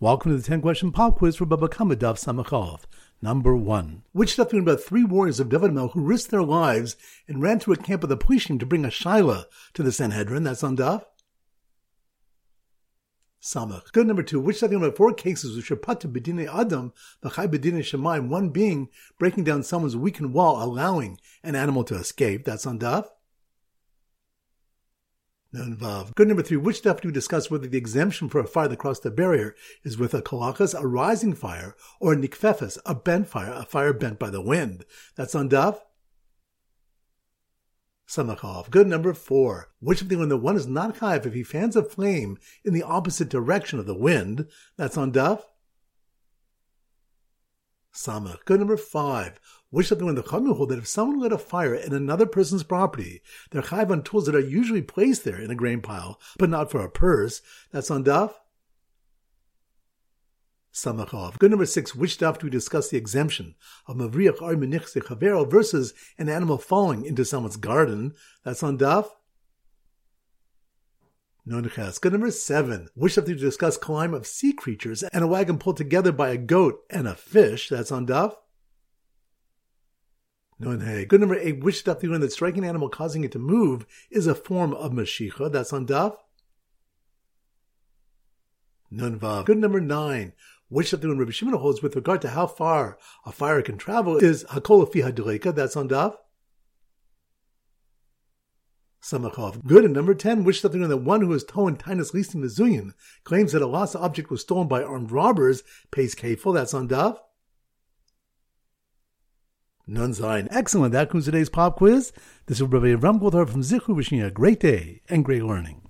Welcome to the 10 question pop quiz for Bava Kamma Daf Samachov. Number one. Which stuff about three warriors of Mel who risked their lives and ran through a camp of the Plishtim to bring a Shaila to the Sanhedrin? That's on Daf. Samach. Good number two. Which stuff about four cases are put to Bedine Adam, the Chai Bedine Shemaim, one being breaking down someone's weakened wall, allowing an animal to escape? That's on Daf. Vav. Good number three. Which stuff do we discuss whether the exemption for a fire that crossed the barrier is with a kalachas, a rising fire, or a nikfefes, a bent fire, a fire bent by the wind? That's on Daf. Samachov. Good number four. Which of the when the one is not chayiv if he fans a flame in the opposite direction of the wind? That's on Daf. Samach. Good number five. Which something when the Chachamim hold that if someone lit a fire in another person's property, they're chayiv on tools that are usually placed there in a grain pile, but not for a purse. That's on Daf. Samachov. Good number six. Which daf do we discuss the exemption of Mavriach Ar Menichse versus an animal falling into someone's garden? That's on daf. Good number seven. Daf do we discuss kilayim of sea creatures and a wagon pulled together by a goat and a fish? That's on daf. Nun Hei. Good number eight. Daf do we learn that striking animal causing it to move is a form of mashicha? That's on daf. Nun Vav. Good number nine which something when Rabbi Shimon holds with regard to how far a fire can travel is Hakol Fi Hadreka, that's on Daf. Samachov. Good. And number 10, which something when the one who is towing Tinus listim Mizuyin claims that a lost object was stolen by armed robbers pays kefel, that's on Daf. Nun Zayin. Excellent. That concludes today's pop quiz. This is Rabbi Ram from Zichu wishing you a great day and great learning.